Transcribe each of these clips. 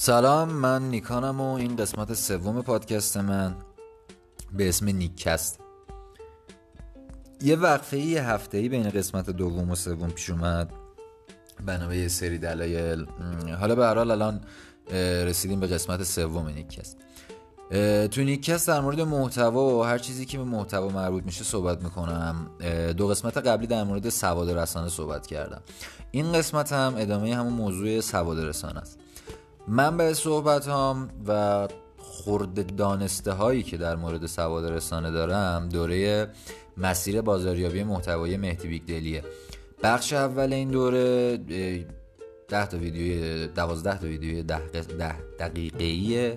سلام من نیکانم و این قسمت سوم پادکست من به اسم نیکست یه وقفه یه هفته ای بین قسمت دوم و سوم پیش اومد. بنا یه سری دلایل. حالا به هر الان رسیدیم به قسمت سوم نیکست تو نیکست در مورد محتوا و هر چیزی که به محتوا مربوط میشه صحبت می‌کنم. دو قسمت قبلی در مورد سواد رسانه صحبت کردم. این قسمت هم ادامه همون موضوع سواد رسانه است. من به صحبت هم و خورد دانسته هایی که در مورد سواد رسانه دارم دوره مسیر بازاریابی محتوای مهدی بیگدلیه. بخش اول این دوره ده تا ویدیوی دوازده تا ویدیوی ده, ده دقیقه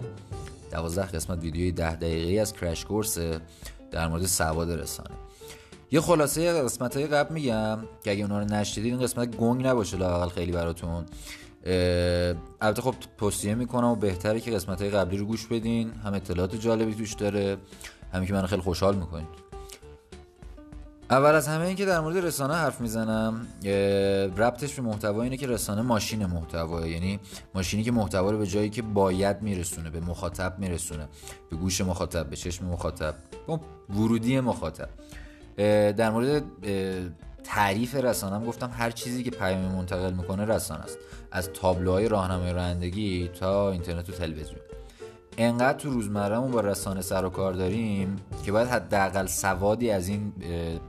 دوازده قسمت ویدیوی ده دقیقه از کرش کورس در مورد سواد رسانه. یه خلاصه قسمت های قبل میگم که اگه اونا رو نشدید این قسمت گنگ نباشه لاقل خیلی براتون. البته خب توصیه می‌کنم و بهتره که قسمت های قبلی رو گوش بدین. هم اطلاعات جالبی توش داره همین که من خیلی خوشحال می‌کنید. اول از همه این که در مورد رسانه حرف می‌زنم ربطش به محتوا اینه که رسانه ماشین محتوا یعنی ماشینی که محتوا رو به جایی که باید میرسونه به مخاطب میرسونه. به گوش مخاطب به چشم مخاطب به ورودی مخاطب. در مورد تعریف رسانه هم گفتم هر چیزی که پیامی منتقل می‌کنه رسانه است. از تابلوهای راهنمای رانندگی تا اینترنت و تلویزیون. انقدر تو روزمرهمون با رسانه سر و کار داریم که باید حداقل سوادی از این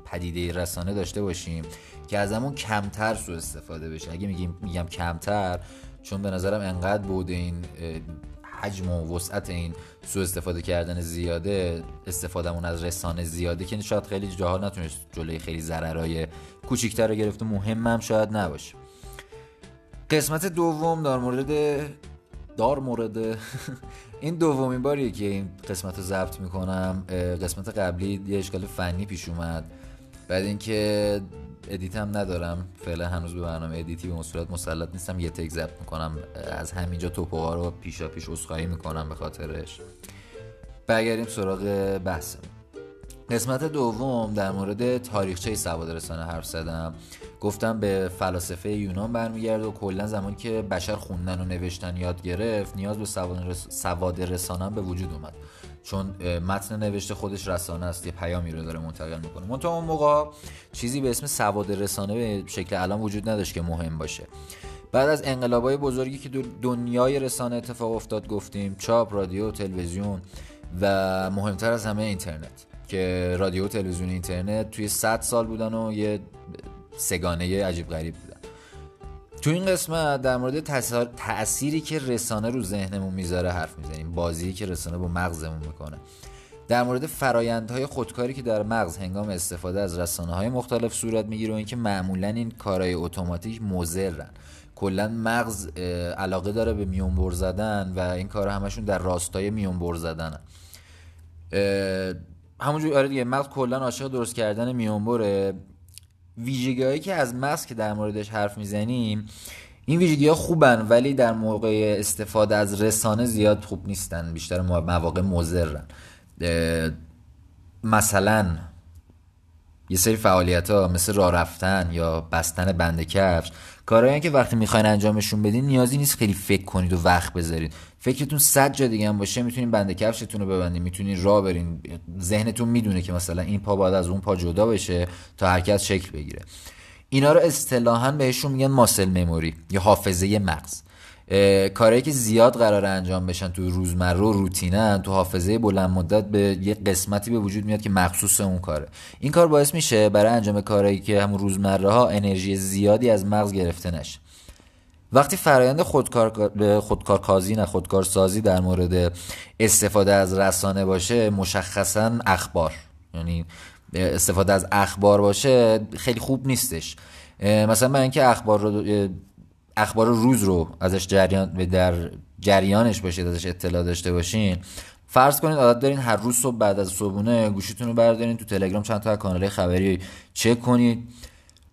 پدیده رسانه داشته باشیم که از همون کمتر سو استفاده بشه. اگه میگیم میگم کمتر چون به نظرم انقدر بود این حجم و وسعت این سو استفاده کردن زیاده استفادهمون از رسانه زیاده که شاید خیلی جاها نتونست جلوی خیلی ضررهای کوچیکتر رو گرفته مهمم شاید نباشه. قسمت دوم در مورد دار مورد این دومین باریه که این قسمت رو ضبط می‌کنم قسمت قبلی یه اشکال فنی پیش اومد. بعد اینکه ادیت هم ندارم. فعلا هنوز به برنامه ادیتی به صورت مسلط نیستم. یه تک ضبط می‌کنم. از همینجا تپق‌ها رو پیشاپیش عذرخواهی می‌کنم به خاطرش. برگردیم سراغ بحثم قسمت دوم در مورد تاریخچه سواد رسانه حرف زدم. گفتم به فلاسفه یونان برمیگرده و کلا زمانی که بشر خوندن و نوشتن یاد گرفت نیاز به سواد رسانه به وجود اومد. چون متن نوشته خودش رسانه است یه پیامی رو داره منتقل می‌کنه. منتها اون موقع چیزی به اسم سواد رسانه به شکل الان وجود نداشت که مهم باشه. بعد از انقلابای بزرگی که دنیای رسانه اتفاق افتاد گفتیم چاپ رادیو تلویزیون و مهمتر از همه اینترنت. که رادیو تلویزیون اینترنت توی 100 سال بودن و یه سگانه عجیب غریب بودن. تو این قسمت در مورد تأثیری که رسانه رو ذهنمون می‌ذاره حرف می‌زنیم بازی که رسانه با مغزمون می‌کنه. در مورد فرایندهای خودکاری که در مغز هنگام استفاده از رسانه های مختلف صورت می‌گیره و اینکه معمولا این کارهای اتوماتیک مضرن کلا مغز علاقه داره به میونبر زدن و این کار همشون در راستای میونبر زدن همونجور آره دیگه مغز کلا عاشق درست کردن میونبره ویژگی که از مغز در موردش حرف می‌زنیم این ویژگی ها خوبن ولی در موقع استفاده از رسانه زیاد خوب نیستن بیشتر مواقع مزرن مثلا یه سری فعالیت ها مثل راه رفتن یا بستن بند کفش کارهایی که وقتی می‌خواین انجامشون بدین نیازی نیست خیلی فکر کنید و وقت بذارید فکرتون صد جا دیگه هم باشه می‌تونین بند کفشتون رو ببندین می‌تونین راه برین. ذهنتون می‌دونه که مثلا این پا باید از اون پا جدا بشه تا حرکت شکل بگیره. اینا رو اصطلاحا بهشون میگن ماسل مموری یا حافظه مغز. کارهایی که زیاد قرار انجام بشن تو روزمره و روتینن تو حافظه بلند مدت به یه قسمتی به وجود میاد که مخصوص اون کاره. این کار باعث میشه برای انجام کارهایی که همون روزمره ها انرژی زیادی از مغز گرفته نشه. وقتی فرایند خودکار خودکارکازی نه خودکارسازی در مورد استفاده از رسانه باشه مشخصا اخبار. یعنی استفاده از اخبار باشه خیلی خوب نیستش. مثلا من اینکه اخبار رو اخبار روز رو ازش جریان در جریانش باشید ازش اطلاع داشته باشین. فرض کنید عادت دارین هر روز صبح بعد از صبحونه گوشیتون رو بردارین تو تلگرام چند تا کانال خبری چک کنید.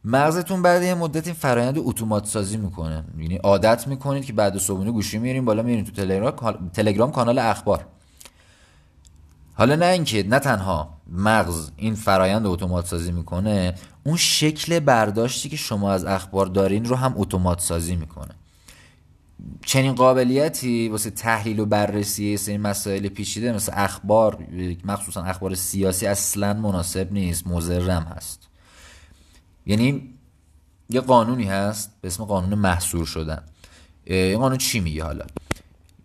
مغزتون بعد یه مدت این فرایند اتومات سازی می‌کنه. یعنی عادت می‌کنید که بعد صبحونه گوشی میرین بالا میرین تو تلگرام تلگرام کانال اخبار. حالا نه اینکه نه تنها. مغز این فرایند اتومات سازی می‌کنه اون شکل برداشتی که شما از اخبار دارین رو هم اتومات سازی می‌کنه. چنین قابلیتی واسه تحلیل و بررسی سری مسائل پیچیده مثل اخبار مخصوصا اخبار سیاسی اصلا مناسب نیست مزرم هست. یعنی یه قانونی هست به اسم قانون محصور شدن. این قانون چی میگه حالا؟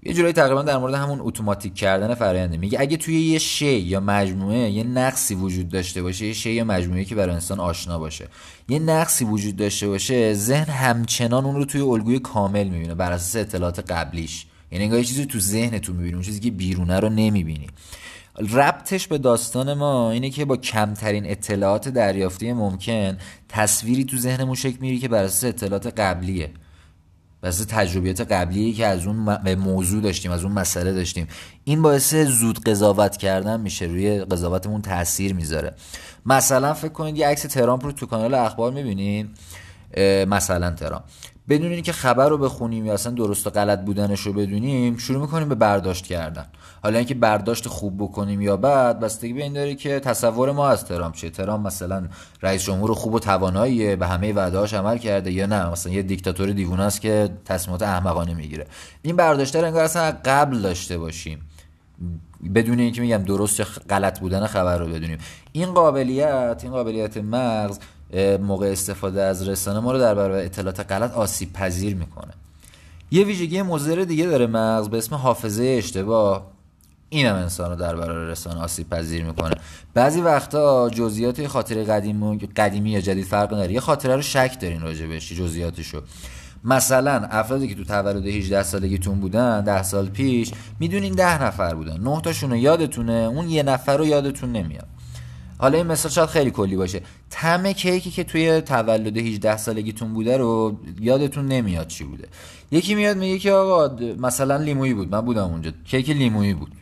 یه جورایی تقریبا در مورد همون اتوماتیک کردن فراینده میگه اگه توی یه شی یا مجموعه یه نقصی وجود داشته باشه یه شی یا مجموعه که برای انسان آشنا باشه یه نقصی وجود داشته باشه ذهن همچنان اون رو توی الگوی کامل می‌بینه بر اساس اطلاعات قبلیش. یعنی انگار یه چیزی تو ذهنتون می‌بینی اون چیزی که بیرونه رو نمی‌بینی. ربطش به داستان ما اینه که با کمترین اطلاعات دریافتی ممکن تصویری تو ذهنمون شکل میری که بر اساس اطلاعات قبلیه. واسه تجربیات قبلی که از اون موضوع داشتیم از اون مسئله داشتیم. این باعث زود قضاوت کردن میشه روی قضاوتمون تاثیر می‌ذاره. مثلا فکر کنید یه عکس ترامپ رو تو کانال اخبار می‌بینید مثلا ترامپ. بدون اینکه خبر رو بخونیم یا اصلا درست و غلط بودنش رو بدونیم شروع می‌کنیم به برداشت کردن. حالا اینکه برداشت خوب بکنیم یا بد بستگی به این داره که تصور ما از ترامپ چیه. ترامپ مثلا رئیس جمهور خوب و تواناییه به همه وعده‌هاش عمل کرده یا نه؟ مثلا یه دیکتاتور دیوونه است که تصمیمات احمقانه می‌گیره. این برداشت رو انگار اصلا قبل داشته باشیم. بدون اینکه میگم درست یا غلط بودن خبر رو بدونیم. این قابلیت این قابلیت مغز موقع استفاده از رسانه ما رو در برابر اطلاعات غلط آسیب پذیر می‌کنه. یه ویژگی مضر دیگه داره مغز به اسم حافظه اشتباه. اینم انسان رو در برابر رسانه آسیب پذیر می‌کنه. بعضی وقتا جزئیات خاطره قدیم قدیمی یا جدید فرق نداره. یه خاطره رو شک دارین راجع بهش جزئیاتشو. مثلا افرادی که تو تولد 18 سالگیتون بودن 10 سال پیش می‌دونین 10 نفر بودن. 9 تاشون یادتونه اون یه نفر رو یادتون نمیاد. حالا این مثال شاید خیلی کلی باشه. تم کیکی که توی تولد 18 سالگیتون بوده رو یادتون نمیاد چی بوده. یکی میاد میگه که آقا مثلا لیمویی بود. من بودم اونجا. کیک لیمویی بود.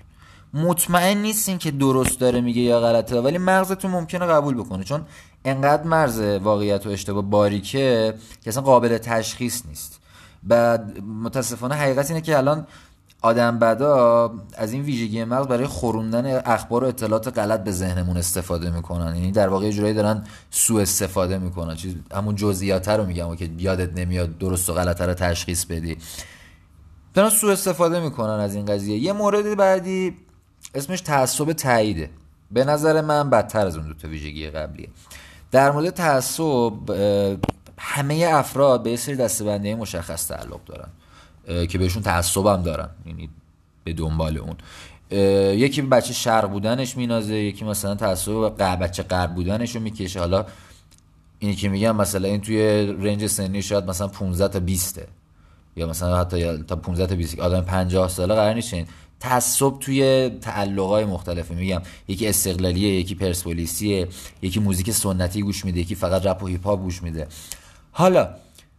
مطمئن نیستین که درست داره میگه یا غلطه ولی مغزتون ممکنه قبول بکنه. چون انقدر مرز واقعیت و اشتباه باریکه که اصلا قابل تشخیص نیست. بعد متاسفانه حقیقت اینه که الان آدم بدا از این ویژگی مغز برای خوروندن اخبار و اطلاعات غلط به ذهنمون استفاده می‌کنن. یعنی در واقع جورایی دارن سوء استفاده می‌کنن. چیز همون جزئیات رو میگم که یادت نمیاد درست و غلط رو تشخیص بدی. دارن سوء استفاده می‌کنن از این قضیه. یه مورد بعدی اسمش تعصب تاییده. به نظر من بدتر از اون دو تا ویژگی قبلیه. در مورد تعصب همه افراد به سری دستبندی مشخص تعلق دارن. که بهشون تعصبم دارن یعنی به دنبال اون. یکی بچه شرق بودنش مینازه یکی مثلا تعصب بچه غرب بودنش رو می‌کشه. حالا اینی که میگم مثلا این توی رنج سنی شاید مثلا 15 تا 20 یا مثلا حتی تا 15 تا 20 آدم 50 ساله قرار نیست تعصب توی تعلقای مختلفه. میگم یکی استقلالیه یکی پرسپولیسیه یکی موزیک سنتی گوش میده یکی فقط رپ و هیپ هاپ گوش میده. حالا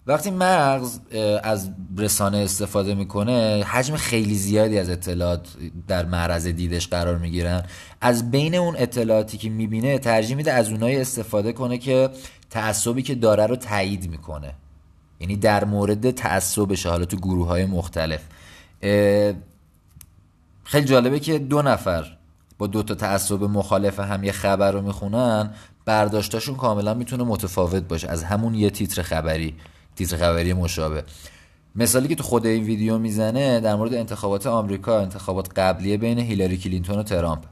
وقتی مغز از رسانه استفاده می‌کنه حجم خیلی زیادی از اطلاعات در معرض دیدش قرار می‌گیرن. از بین اون اطلاعاتی که می‌بینه ترجیح میده از اونایی استفاده کنه که تعصبی که داره رو تایید می‌کنه. یعنی در مورد تعصبش حالا تو گروه های مختلف خیلی جالبه که دو نفر با دو تا تعصب مخالف هم یه خبر رو می‌خونن. برداشتاشون کاملا می‌تونه متفاوت باشه. از همون یه تیتر خبری. تیتر خبری مشابه. مثالی که تو خود این ویدیو می‌زنه در مورد انتخابات آمریکا انتخابات قبلیه بین هیلاری کلینتون و ترامپ.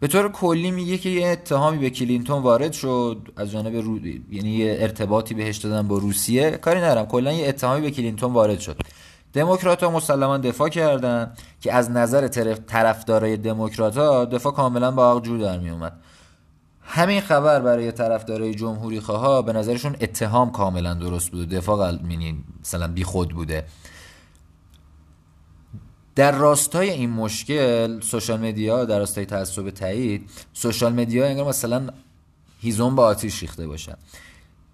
به طور کلی میگه که یه اتهامی به کلینتون وارد شد از جانب رو... یعنی یه ارتباطی بهش دادن با روسیه. کاری ندارم کلا یه اتهامی به کلینتون وارد شد. دموکرات ها مسلما دفاع کردن که از نظر طرفدارای دموکرات ها دفاع کاملا با جور در می اومد همین خبر برای طرفدارای جمهوری خواه به نظرشون اتهام کاملا درست بوده. دفاع مثلا بی خود بوده. در راستای این مشکل سوشال مدیا در راستای تعصب تایید سوشال مدیا انگار مثلا هیزم با آتیش ریخته باشن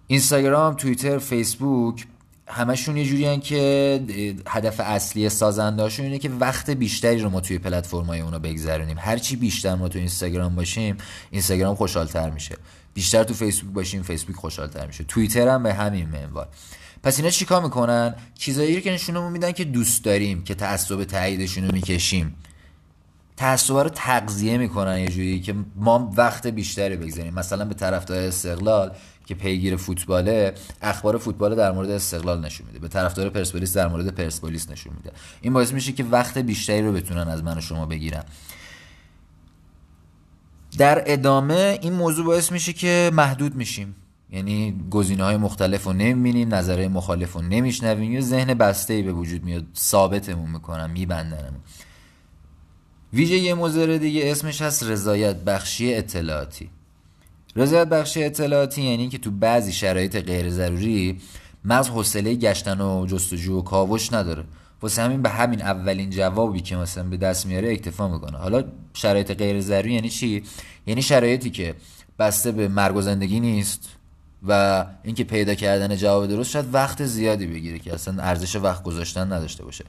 اینستاگرام توییتر فیسبوک همشون یه جوری که هدف اصلی سازندهاشون اینه که وقت بیشتری رو ما توی پلتفرم‌های اونا بگذرونیم. هرچی بیشتر ما تو اینستاگرام باشیم اینستاگرام خوشحالتر میشه. بیشتر تو فیسبوک باشیم فیسبوک خوشحالتر میشه. توییتر هم به همین منوال. پس اینا چیکار می‌کنن؟ چیزایی رو که نشونمون میدن که دوست داریم که تعصب تاییدشون رو می‌کشیم. تعصب رو تغذیه می‌کنن یه جوری که ما وقت بیشتری بگذاریم مثلا به طرفدار استقلال که پیگیر فوتباله اخبار فوتبال در مورد استقلال نشون میده. به طرفدار پرسپولیس در مورد پرسپولیس نشون میده. این باعث میشه که وقت بیشتری رو بتونن از من و شما بگیرن. در ادامه این موضوع باعث میشه که محدود میشیم. یعنی گزینه های مختلف رو نمی‌بینیم نظرهای مخالف رو نمیشنویم. یه ذهن بسته ای به وجود میاد. ثابتمون می‌کنم میبندنمون. ویژه یه موزره دیگه اسمش هست رضایت بخشی اطلاعاتی. رضایت بخشی اطلاعاتی یعنی که تو بعضی شرایط غیر ضروری مغز حوصله گشتن و جستجو و کاوش نداره. واسه همین به همین اولین جوابی که مثلا به دست میاره اکتفا می‌کنه. حالا شرایط غیر ضروری یعنی چی؟ یعنی شرایطی که بسته به مرگ و زندگی نیست و اینکه پیدا کردن جواب درست شاید وقت زیادی بگیره که اصلا ارزش وقت گذاشتن نداشته باشه.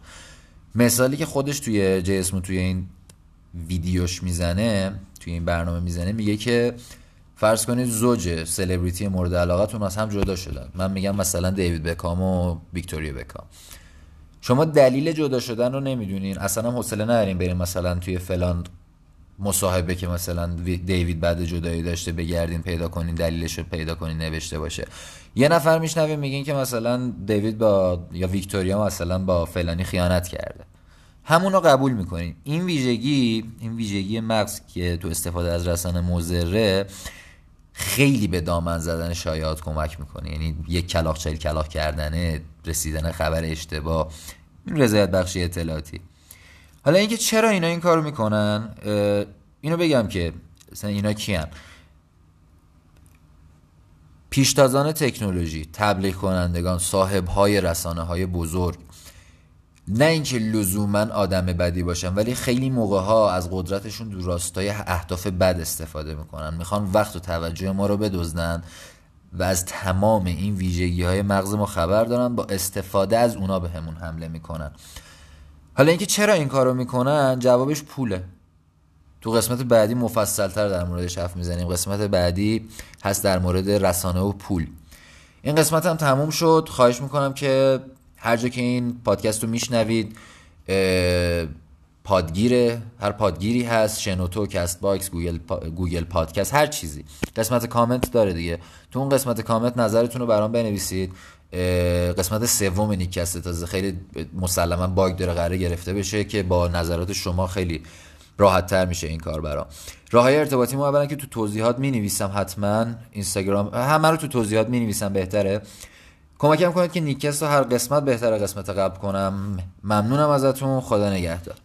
مثالی که خودش توی جسم توی این ویدیوش می‌زنه توی این برنامه می‌زنه میگه که فرض کنید زوج سلبریتی مورد علاقتون از هم جدا شدن. من میگم مثلا دیوید بکام و ویکتوریا بکام. شما دلیل جدا شدن رو نمی‌دونین. اصلا حوصله ندارین بریم مثلا توی فلان مصاحبه که مثلا دیوید بعد جدایی داشته بگردین پیدا کنین دلیلش رو پیدا کنین نوشته باشه. یه نفر میشنوه میگین که مثلا دیوید با یا ویکتوریا مثلا با فلانی خیانت کرده. همون رو قبول می‌کنین. این ویژگی این ویژگی مغز که تو استفاده از رسانه مزره خیلی به دامن زدن شایعات کمک می‌کنه. یعنی یک کلاق چل کلاق کردنه رسیدن خبر اشتباه رضایت بخشی اطلاعاتی. حالا اینکه چرا اینا این کارو می‌کنن اینو بگم که مثلا اینا کیان؟ پیشتازان تکنولوژی تبلیغ کنندگان صاحب های رسانه های بزرگ. نه اینکه لزوما آدم بدی باشن ولی خیلی موقع ها از قدرتشون دو راستای اهداف بد استفاده می‌کنن. می‌خوان وقت و توجه ما رو بدزدن و از تمام این ویژگی های مغز ما خبر دارن با استفاده از اونا به همون حمله می‌کنن. حالا اینکه چرا این کارو می‌کنن؟ جوابش پوله. تو قسمت بعدی مفصلتر در موردش حرف می‌زنیم. قسمت بعدی هست در مورد رسانه و پول. این قسمت هم تموم شد. خواهش می‌کنم که هر جا که این پادکست رو میشنوید پادگیره هر پادگیری هست شنوتو Castbox گوگل, گوگل پادکست هر چیزی. قسمت کامنت داره دیگه. تو اون قسمت کامنت نظرتون رو برام بنویسید. قسمت سوم نیکست تازه خیلی مسلما bug داره قراره گرفته بشه که با نظرات شما خیلی راحت تر میشه این کار برام. راه های ارتباطی ما اولا که تو توضیحات می نویسم حتما اینستاگرام همه رو تو توضیحات می نویسم بهتره. کمکم کنید که نیکست رو هر قسمت بهتر قسمت قبل کنم. ممنونم ازتون. خدا نگهدار.